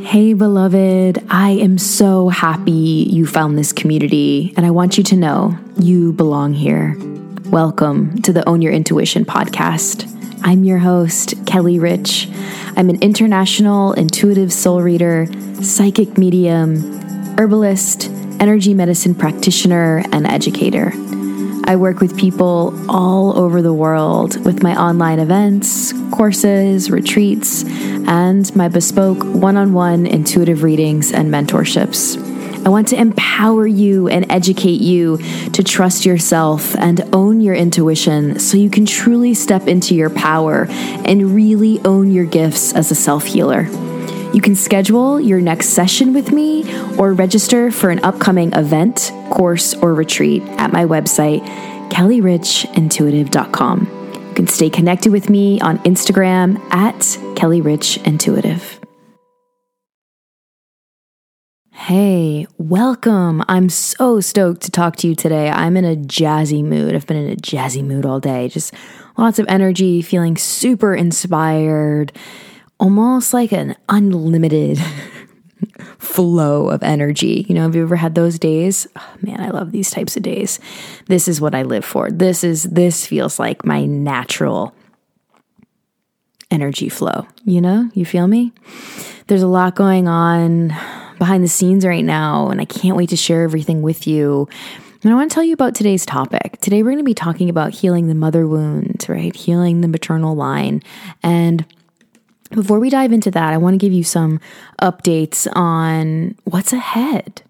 Hey, beloved, I am so happy you found this community, and I want you to know you belong here. Welcome to the Own Your Intuition podcast. I'm your host, Kelly Rich. I'm an international intuitive soul reader, psychic medium, herbalist, energy medicine practitioner, and educator. I work with people all over the world with my online events, courses, retreats, and my bespoke one on one intuitive readings and mentorships. I want to empower you and educate you to trust yourself and own your intuition so you can truly step into your power and really own your gifts as a self healer. You can schedule your next session with me or register for an upcoming event, course, or retreat at my website, kellyrichintuitive.com. You can stay connected with me on Instagram at kellyrichintuitive. Hey, welcome. I'm so stoked to talk to you today. I'm in a jazzy mood. I've been in a jazzy mood all day. Just lots of energy, feeling super inspired almost like an unlimited flow of energy. You know, have you ever had those days? Oh, man, I love these types of days. This is what I live for. This is this feels like my natural energy flow. You know, you feel me? There's a lot going on behind the scenes right now, and I can't wait to share everything with you. And I want to tell you about today's topic. Today, we're going to be talking about healing the mother wound, right? Healing the maternal line. And before we dive into that, I want to give you some updates on what's ahead.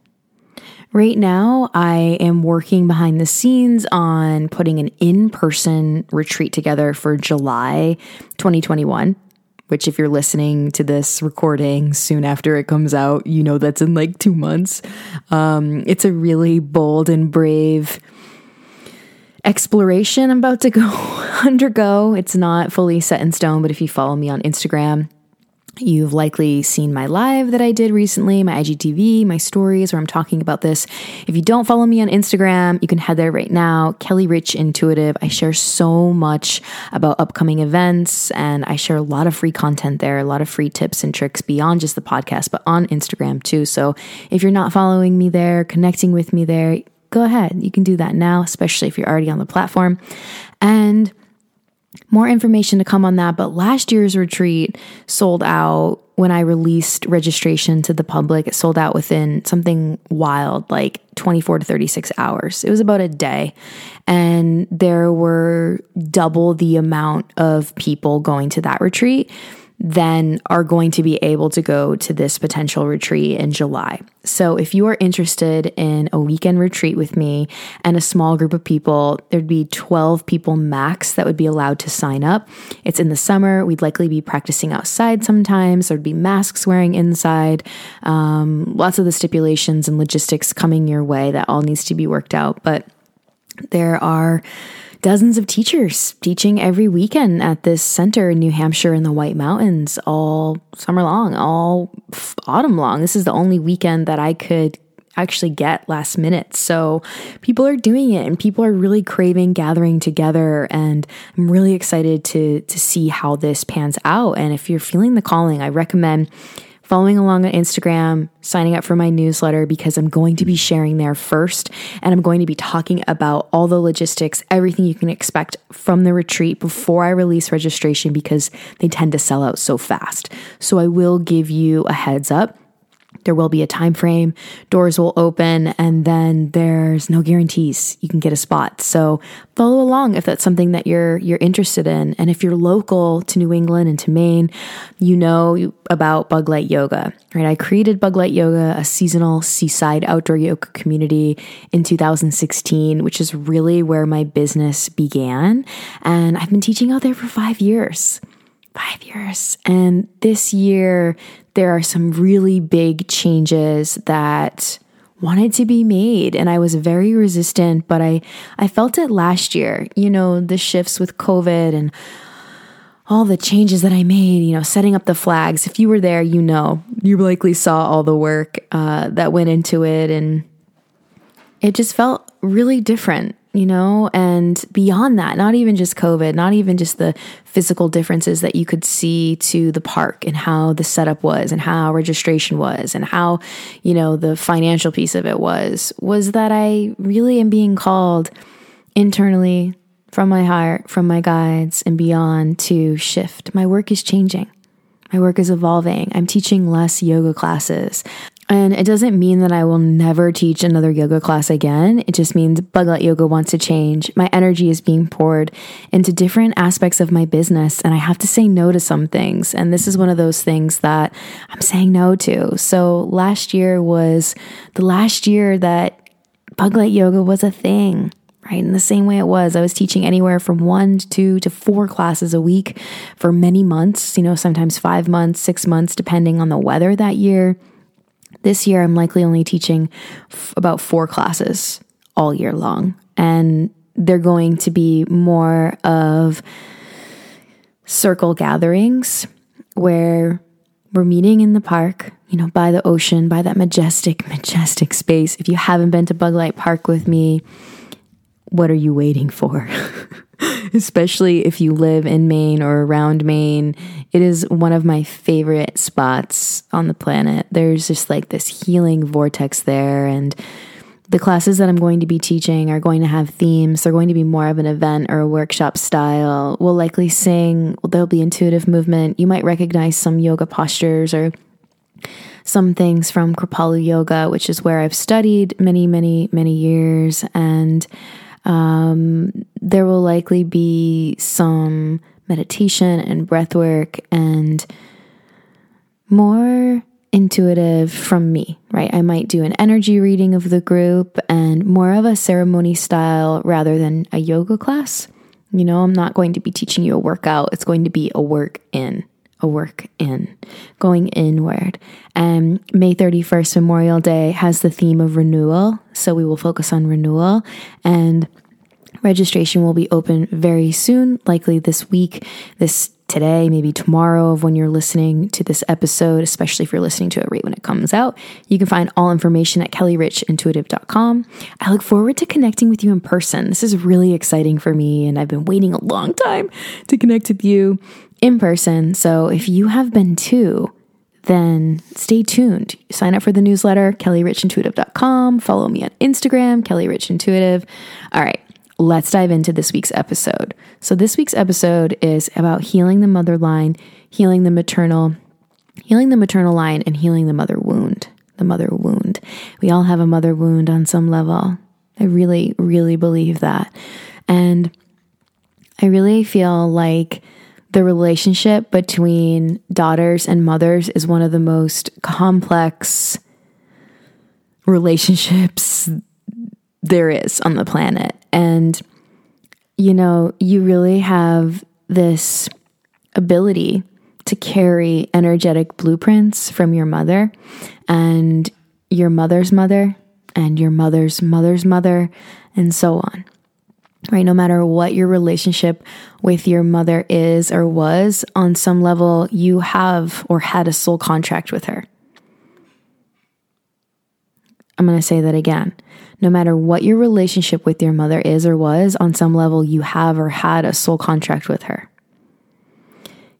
Right now, I am working behind the scenes on putting an in person retreat together for July 2021. Which, if you're listening to this recording soon after it comes out, you know that's in like two months. Um, it's a really bold and brave exploration I'm about to go undergo. It's not fully set in stone, but if you follow me on Instagram, You've likely seen my live that I did recently, my IGTV, my stories where I'm talking about this. If you don't follow me on Instagram, you can head there right now. Kelly Rich Intuitive. I share so much about upcoming events and I share a lot of free content there, a lot of free tips and tricks beyond just the podcast, but on Instagram too. So if you're not following me there, connecting with me there, go ahead. You can do that now, especially if you're already on the platform. And more information to come on that. But last year's retreat sold out when I released registration to the public. It sold out within something wild, like 24 to 36 hours. It was about a day. And there were double the amount of people going to that retreat then are going to be able to go to this potential retreat in July. So, if you are interested in a weekend retreat with me and a small group of people, there'd be 12 people max that would be allowed to sign up. It's in the summer. We'd likely be practicing outside sometimes. There'd be masks wearing inside. Um, lots of the stipulations and logistics coming your way that all needs to be worked out. But there are dozens of teachers teaching every weekend at this center in New Hampshire in the White Mountains all summer long, all autumn long. This is the only weekend that I could actually get last minute. So people are doing it and people are really craving gathering together and I'm really excited to to see how this pans out and if you're feeling the calling, I recommend following along on Instagram, signing up for my newsletter because I'm going to be sharing there first. And I'm going to be talking about all the logistics, everything you can expect from the retreat before I release registration because they tend to sell out so fast. So I will give you a heads up. There will be a time frame, doors will open, and then there's no guarantees you can get a spot. So follow along if that's something that you're you're interested in. And if you're local to New England and to Maine, you know about Bug Light Yoga, right? I created Bug Light Yoga, a seasonal seaside outdoor yoga community in 2016, which is really where my business began. And I've been teaching out there for five years five years. And this year, there are some really big changes that wanted to be made. And I was very resistant but I I felt it last year you know the shifts with covid and all the changes that I made you know setting up the flags. If you were there you know you likely saw all the work uh, that went into it. And it just felt really different you know, and beyond that, not even just COVID, not even just the physical differences that you could see to the park and how the setup was and how registration was and how, you know, the financial piece of it was, was that I really am being called internally from my heart, from my guides and beyond to shift. My work is changing. My work is evolving. I'm teaching less yoga classes. And it doesn't mean that I will never teach another yoga class again. It just means Bug Light Yoga wants to change. My energy is being poured into different aspects of my business, and I have to say no to some things. And this is one of those things that I'm saying no to. So last year was the last year that Bug Light Yoga was a thing right? In the same way it was, I was teaching anywhere from one to two to four classes a week for many months, you know, sometimes five months, six months, depending on the weather that year. This year, I'm likely only teaching f- about four classes all year long. And they're going to be more of circle gatherings where we're meeting in the park, you know, by the ocean, by that majestic, majestic space. If you haven't been to Bug Light Park with me, what are you waiting for? Especially if you live in Maine or around Maine. It is one of my favorite spots on the planet. There's just like this healing vortex there. And the classes that I'm going to be teaching are going to have themes. They're going to be more of an event or a workshop style. We'll likely sing, there'll be intuitive movement. You might recognize some yoga postures or some things from Kripalu Yoga, which is where I've studied many, many, many years. And um, there will likely be some meditation and breath work and more intuitive from me, right? I might do an energy reading of the group and more of a ceremony style rather than a yoga class. You know, I'm not going to be teaching you a workout, it's going to be a work in a work in, going inward. And May 31st, Memorial Day, has the theme of renewal. So we will focus on renewal. And registration will be open very soon, likely this week, this today, maybe tomorrow of when you're listening to this episode, especially if you're listening to it right when it comes out. You can find all information at kellyrichintuitive.com. I look forward to connecting with you in person. This is really exciting for me, and I've been waiting a long time to connect with you in person. So if you have been too, then stay tuned. Sign up for the newsletter, kellyrichintuitive.com. Follow me on Instagram, kellyrichintuitive. All right, let's dive into this week's episode. So, this week's episode is about healing the mother line, healing the maternal, healing the maternal line, and healing the mother wound. The mother wound. We all have a mother wound on some level. I really, really believe that. And I really feel like the relationship between daughters and mothers is one of the most complex relationships there is on the planet. And, you know, you really have this ability to carry energetic blueprints from your mother and your mother's mother and your mother's mother's mother and so on right? No matter what your relationship with your mother is or was, on some level, you have or had a soul contract with her. I'm going to say that again. No matter what your relationship with your mother is or was, on some level, you have or had a soul contract with her.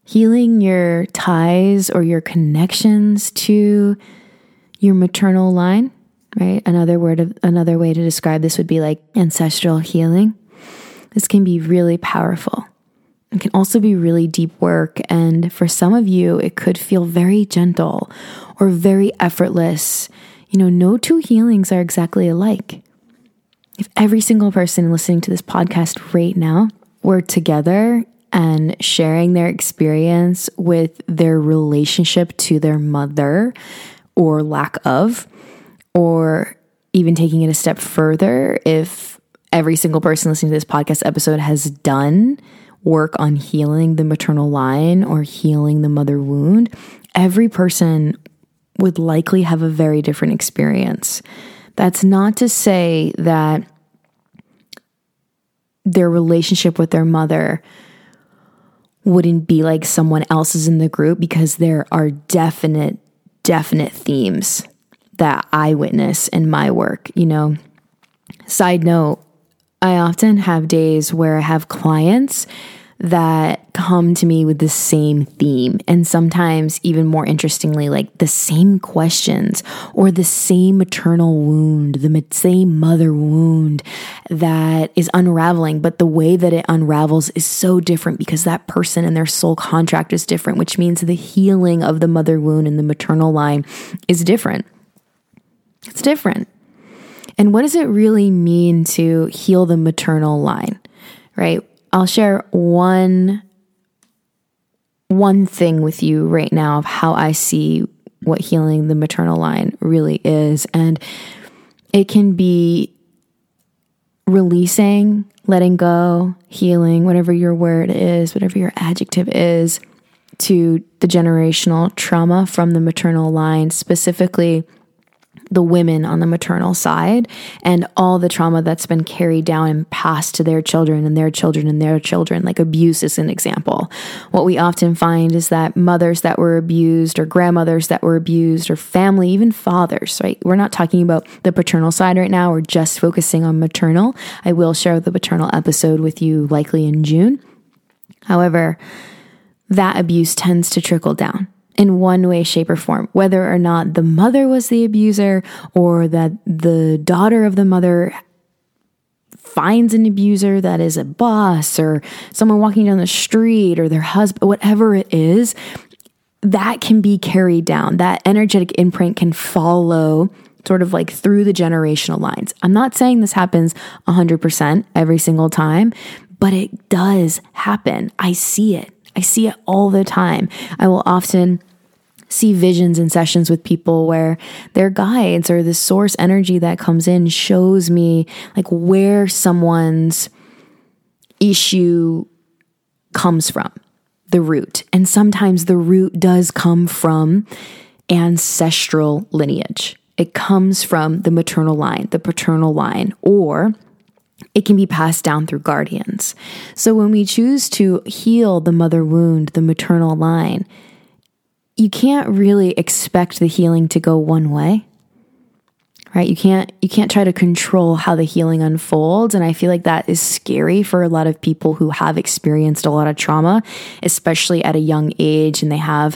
Healing your ties or your connections to your maternal line, right? Another word of another way to describe this would be like ancestral healing. This can be really powerful. It can also be really deep work. And for some of you, it could feel very gentle or very effortless. You know, no two healings are exactly alike. If every single person listening to this podcast right now were together and sharing their experience with their relationship to their mother or lack of, or even taking it a step further, if every single person listening to this podcast episode has done work on healing the maternal line or healing the mother wound, every person would likely have a very different experience. That's not to say that their relationship with their mother wouldn't be like someone else's in the group because there are definite, definite themes that I witness in my work. You know, side note, I often have days where I have clients that come to me with the same theme and sometimes even more interestingly like the same questions or the same maternal wound the same mother wound that is unraveling. But the way that it unravels is so different because that person and their soul contract is different which means the healing of the mother wound and the maternal line is different. It's different and what does it really mean to heal the maternal line right? I'll share one one thing with you right now of how I see what healing the maternal line really is. And it can be releasing, letting go, healing, whatever your word is, whatever your adjective is to the generational trauma from the maternal line, specifically the women on the maternal side and all the trauma that's been carried down and passed to their children and their children and their children. Like abuse is an example. What we often find is that mothers that were abused or grandmothers that were abused or family, even fathers, right? We're not talking about the paternal side right now. We're just focusing on maternal. I will share the paternal episode with you likely in June. However, that abuse tends to trickle down in one way, shape, or form, whether or not the mother was the abuser or that the daughter of the mother finds an abuser that is a boss or someone walking down the street or their husband, whatever it is, that can be carried down. That energetic imprint can follow sort of like through the generational lines. I'm not saying this happens 100% every single time, but it does happen. I see it. I see it all the time. I will often see visions in sessions with people where their guides or the source energy that comes in shows me like where someone's issue comes from, the root. And sometimes the root does come from ancestral lineage. It comes from the maternal line, the paternal line, or it can be passed down through guardians. So when we choose to heal the mother wound, the maternal line, you can't really expect the healing to go one way. Right? You can't you can't try to control how the healing unfolds and I feel like that is scary for a lot of people who have experienced a lot of trauma, especially at a young age and they have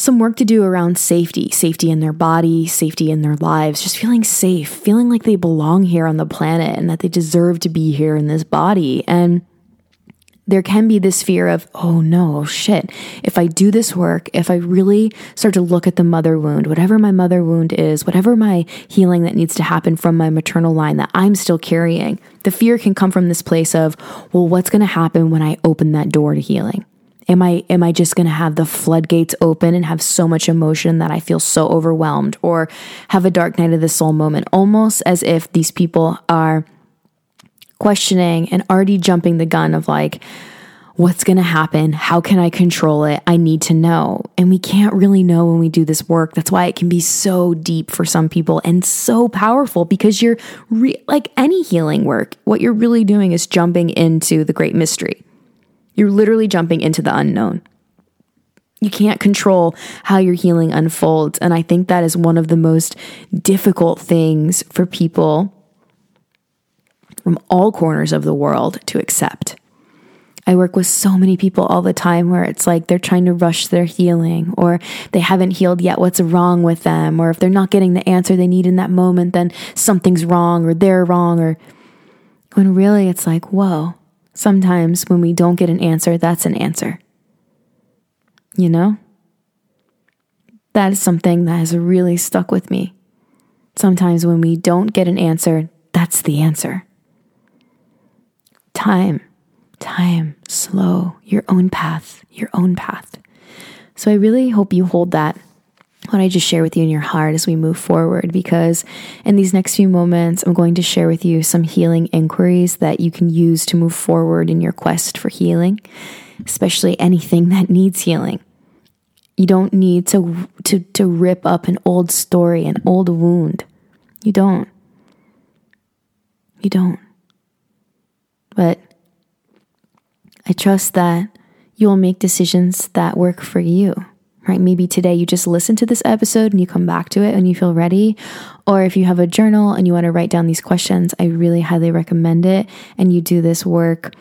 some work to do around safety, safety in their body, safety in their lives, just feeling safe, feeling like they belong here on the planet and that they deserve to be here in this body. And there can be this fear of, oh no, oh, shit. If I do this work, if I really start to look at the mother wound, whatever my mother wound is, whatever my healing that needs to happen from my maternal line that I'm still carrying, the fear can come from this place of, well, what's going to happen when I open that door to healing? Am I am I just going to have the floodgates open and have so much emotion that I feel so overwhelmed or have a dark night of the soul moment almost as if these people are questioning and already jumping the gun of like what's going to happen? How can I control it? I need to know. And we can't really know when we do this work. That's why it can be so deep for some people and so powerful because you're re- like any healing work, what you're really doing is jumping into the great mystery. You're literally jumping into the unknown. You can't control how your healing unfolds. And I think that is one of the most difficult things for people from all corners of the world to accept. I work with so many people all the time where it's like they're trying to rush their healing or they haven't healed yet. What's wrong with them? Or if they're not getting the answer they need in that moment, then something's wrong or they're wrong. Or when really it's like, whoa, Sometimes when we don't get an answer, that's an answer. You know? That is something that has really stuck with me. Sometimes when we don't get an answer, that's the answer. Time, time, slow, your own path, your own path. So I really hope you hold that what I just share with you in your heart as we move forward. Because in these next few moments, I'm going to share with you some healing inquiries that you can use to move forward in your quest for healing, especially anything that needs healing. You don't need to, to, to rip up an old story, an old wound. You don't. You don't. But I trust that you will make decisions that work for you right? Maybe today you just listen to this episode and you come back to it and you feel ready. Or if you have a journal and you want to write down these questions, I really highly recommend it. And you do this work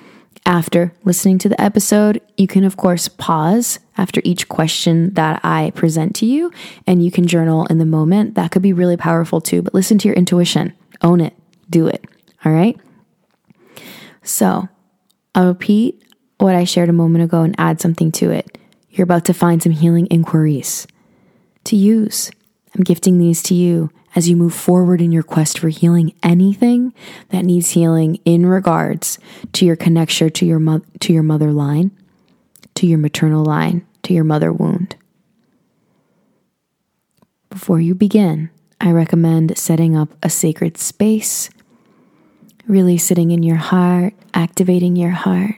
after listening to the episode. You can, of course, pause after each question that I present to you and you can journal in the moment. That could be really powerful too. But listen to your intuition, own it, do it. All right. So I'll repeat what I shared a moment ago and add something to it. You're about to find some healing inquiries to use. I'm gifting these to you as you move forward in your quest for healing anything that needs healing in regards to your connection to your mo- to your mother line, to your maternal line, to your mother wound. Before you begin, I recommend setting up a sacred space, really sitting in your heart, activating your heart.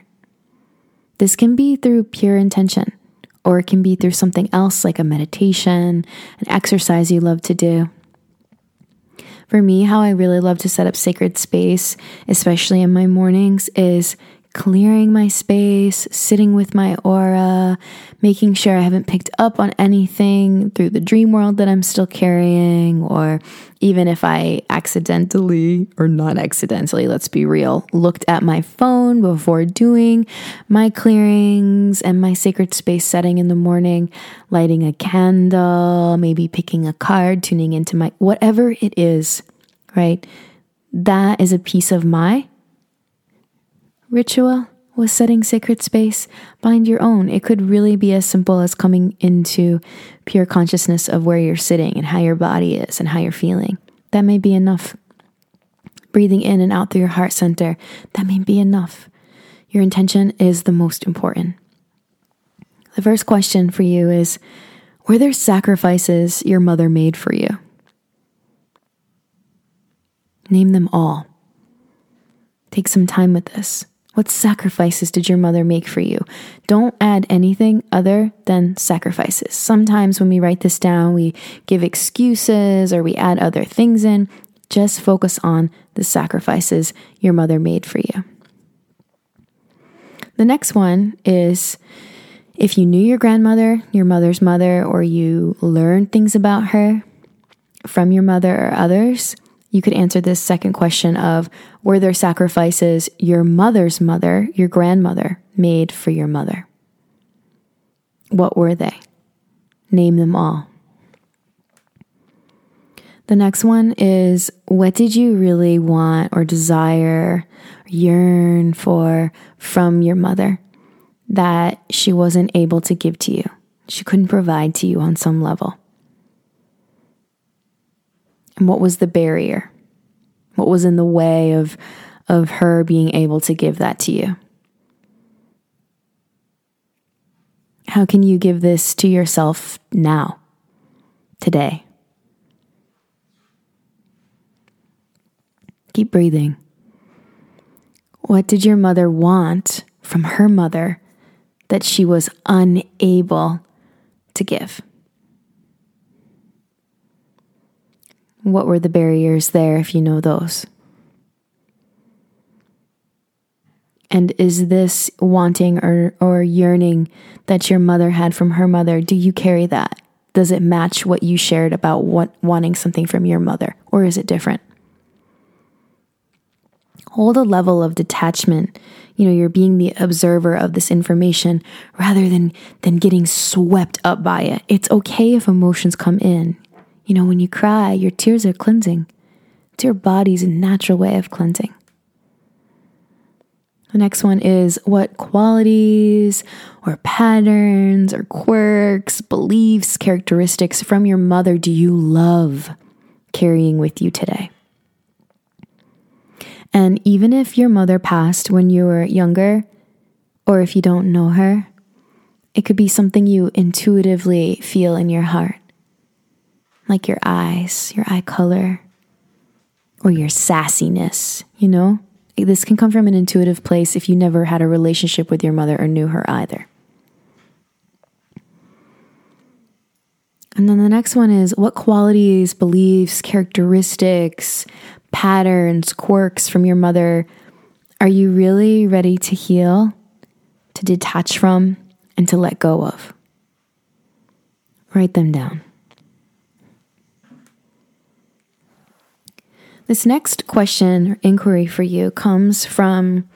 This can be through pure intention or it can be through something else like a meditation, an exercise you love to do. For me, how I really love to set up sacred space, especially in my mornings, is clearing my space, sitting with my aura, making sure I haven't picked up on anything through the dream world that I'm still carrying, or even if I accidentally or not accidentally, let's be real, looked at my phone before doing my clearings and my sacred space setting in the morning, lighting a candle, maybe picking a card, tuning into my whatever it is, right? That is a piece of my ritual with setting sacred space, find your own. It could really be as simple as coming into pure consciousness of where you're sitting and how your body is and how you're feeling. That may be enough. Breathing in and out through your heart center, that may be enough. Your intention is the most important. The first question for you is Were there sacrifices your mother made for you? Name them all. Take some time with this. What sacrifices did your mother make for you? Don't add anything other than sacrifices. Sometimes when we write this down, we give excuses or we add other things in. Just focus on the sacrifices your mother made for you. The next one is if you knew your grandmother, your mother's mother, or you learned things about her from your mother or others, you could answer this second question of Were there sacrifices your mother's mother, your grandmother, made for your mother? What were they? Name them all. The next one is What did you really want or desire, or yearn for from your mother that she wasn't able to give to you? She couldn't provide to you on some level. And what was the barrier? What was in the way of, of her being able to give that to you? How can you give this to yourself now, today? Keep breathing. What did your mother want from her mother that she was unable to give? What were the barriers there if you know those? And is this wanting or, or yearning that your mother had from her mother, do you carry that? Does it match what you shared about what wanting something from your mother, or is it different? Hold a level of detachment. You know, you're being the observer of this information rather than than getting swept up by it. It's okay if emotions come in. You know, when you cry, your tears are cleansing. It's your body's natural way of cleansing. The next one is what qualities or patterns or quirks, beliefs, characteristics from your mother do you love carrying with you today? And even if your mother passed when you were younger, or if you don't know her, it could be something you intuitively feel in your heart like your eyes, your eye color, or your sassiness, you know? This can come from an intuitive place if you never had a relationship with your mother or knew her either. And then the next one is what qualities, beliefs, characteristics, patterns, quirks from your mother are you really ready to heal, to detach from, and to let go of? write them down. This next question or inquiry for you comes from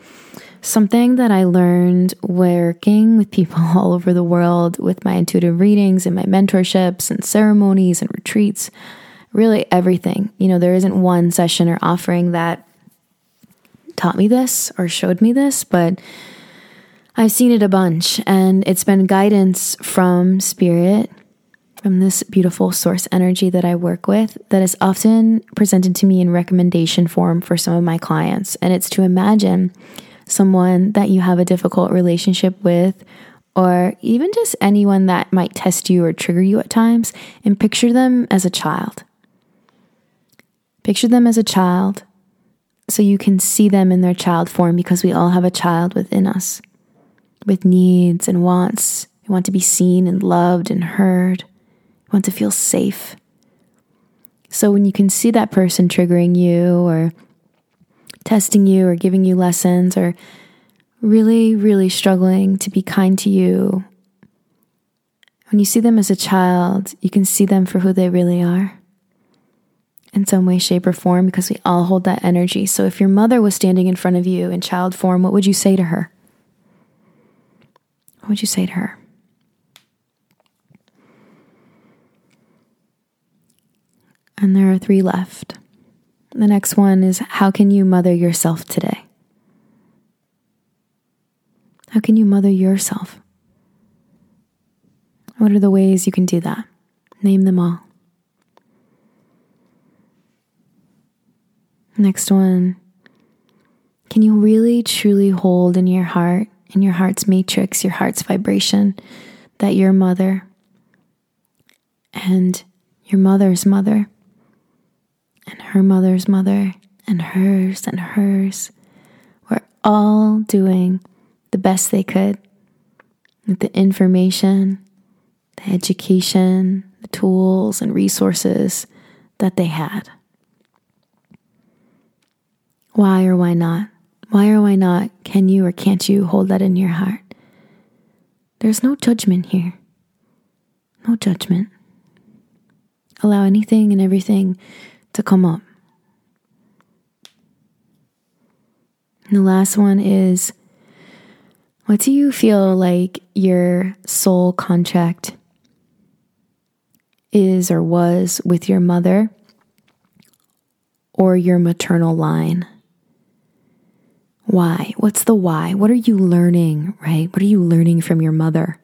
something that I learned working with people all over the world with my intuitive readings and my mentorships and ceremonies and retreats. Really, everything. You know, there isn't one session or offering that taught me this or showed me this, but I've seen it a bunch and it's been guidance from spirit from this beautiful source energy that I work with that is often presented to me in recommendation form for some of my clients. And it's to imagine someone that you have a difficult relationship with, or even just anyone that might test you or trigger you at times, and picture them as a child. Picture them as a child so you can see them in their child form because we all have a child within us with needs and wants. We want to be seen and loved and heard want to feel safe. So when you can see that person triggering you or testing you or giving you lessons or really, really struggling to be kind to you, when you see them as a child, you can see them for who they really are in some way, shape, or form because we all hold that energy. So if your mother was standing in front of you in child form, what would you say to her? What would you say to her? And there are three left. The next one is How can you mother yourself today? How can you mother yourself? What are the ways you can do that? Name them all. Next one. Can you really truly hold in your heart, in your heart's matrix, your heart's vibration, that your mother and your mother's mother and her mother's mother and hers and hers were all doing the best they could with the information, the education, the tools, and resources that they had. Why or why not? Why or why not can you or can't you hold that in your heart? There's no judgment here. No judgment. Allow anything and everything to come up. And the last one is what do you feel like your soul contract is or was with your mother or your maternal line? Why? What's the why? What are you learning, right? What are you learning from your mother?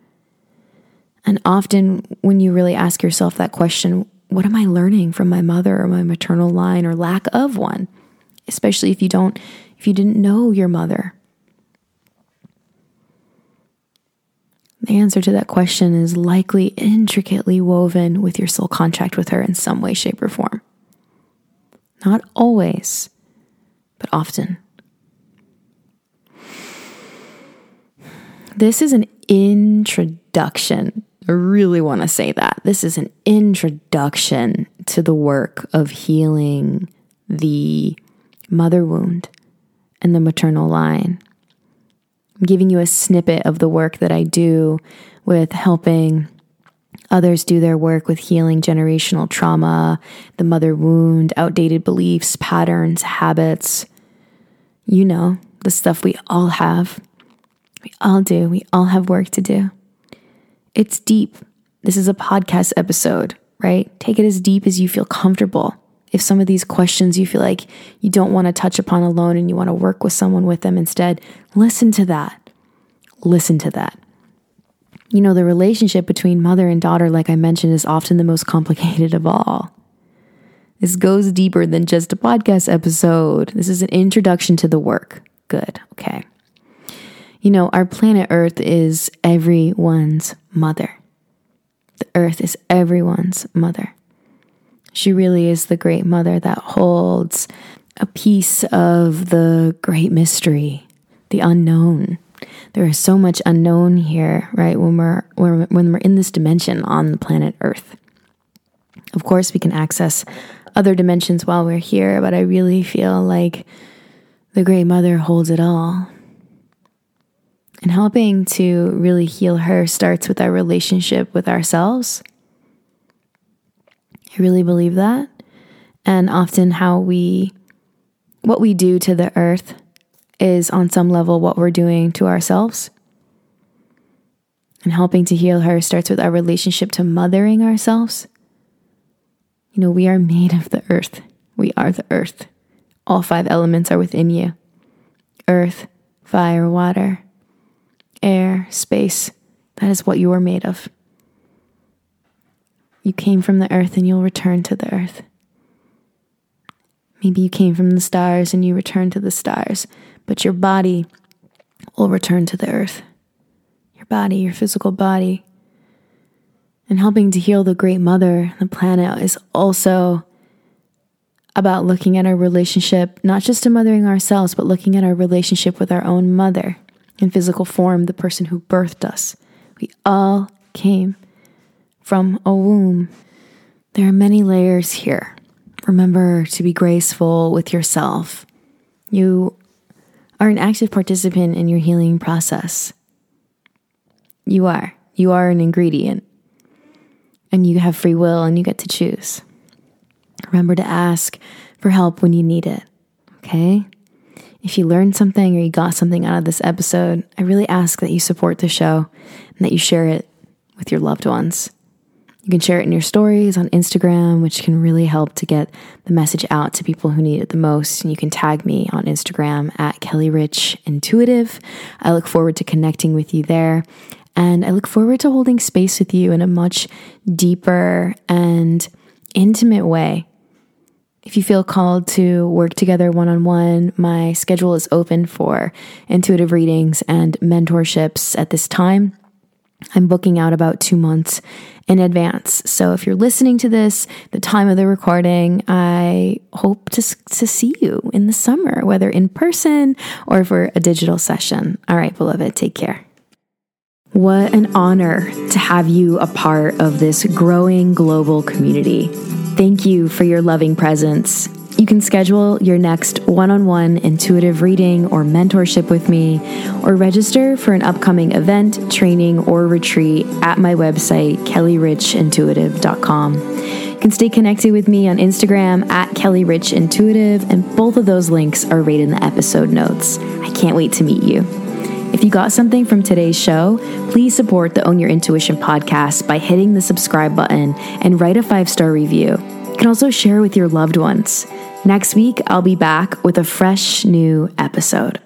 And often, when you really ask yourself that question, what am I learning from my mother or my maternal line or lack of one? Especially if you don't, if you didn't know your mother. The answer to that question is likely intricately woven with your soul contract with her in some way, shape, or form. Not always, but often. This is an introduction I really want to say that. This is an introduction to the work of healing the mother wound and the maternal line. I'm giving you a snippet of the work that I do with helping others do their work with healing generational trauma, the mother wound, outdated beliefs, patterns, habits. You know, the stuff we all have. We all do. We all have work to do. It's deep. This is a podcast episode, right? Take it as deep as you feel comfortable. If some of these questions you feel like you don't want to touch upon alone and you want to work with someone with them instead, listen to that. Listen to that. You know, the relationship between mother and daughter, like I mentioned, is often the most complicated of all. This goes deeper than just a podcast episode. This is an introduction to the work. Good. Okay. You know, our planet Earth is everyone's mother. The Earth is everyone's mother. She really is the great mother that holds a piece of the great mystery, the unknown. There is so much unknown here, right? When we're when we're in this dimension on the planet Earth. Of course, we can access other dimensions while we're here, but I really feel like the Great Mother holds it all. And helping to really heal her starts with our relationship with ourselves I really believe that. And often, how we, what we do to the earth is on some level what we're doing to ourselves. And helping to heal her starts with our relationship to mothering ourselves. You know, we are made of the earth. We are the earth. All five elements are within you earth, fire, water, air, space. That is what you are made of. You came from the earth and you'll return to the earth. Maybe you came from the stars and you return to the stars, but your body will return to the earth. Your body, your physical body. And helping to heal the great mother, the planet, is also about looking at our relationship, not just to mothering ourselves, but looking at our relationship with our own mother in physical form, the person who birthed us. We all came from a womb. There are many layers here. Remember to be graceful with yourself. You are an active participant in your healing process. You are. You are an ingredient. And you have free will and you get to choose. Remember to ask for help when you need it. Okay? If you learned something or you got something out of this episode, I really ask that you support the show and that you share it with your loved ones. You can share it in your stories on Instagram, which can really help to get the message out to people who need it the most. And you can tag me on Instagram at Kelly Rich Intuitive. I look forward to connecting with you there. And I look forward to holding space with you in a much deeper and intimate way. If you feel called to work together one on one, my schedule is open for intuitive readings and mentorships at this time. I'm booking out about two months in advance. So if you're listening to this, the time of the recording, I hope to, to see you in the summer, whether in person or for a digital session. All right, beloved, take care. What an honor to have you a part of this growing global community. Thank you for your loving presence. You can schedule your next one on one intuitive reading or mentorship with me, or register for an upcoming event, training, or retreat at my website, kellyrichintuitive.com. You can stay connected with me on Instagram at kellyrichintuitive, and both of those links are right in the episode notes. I can't wait to meet you. If you got something from today's show, please support the Own Your Intuition podcast by hitting the subscribe button and write a five star review. You can also share with your loved ones. Next week, I'll be back with a fresh new episode.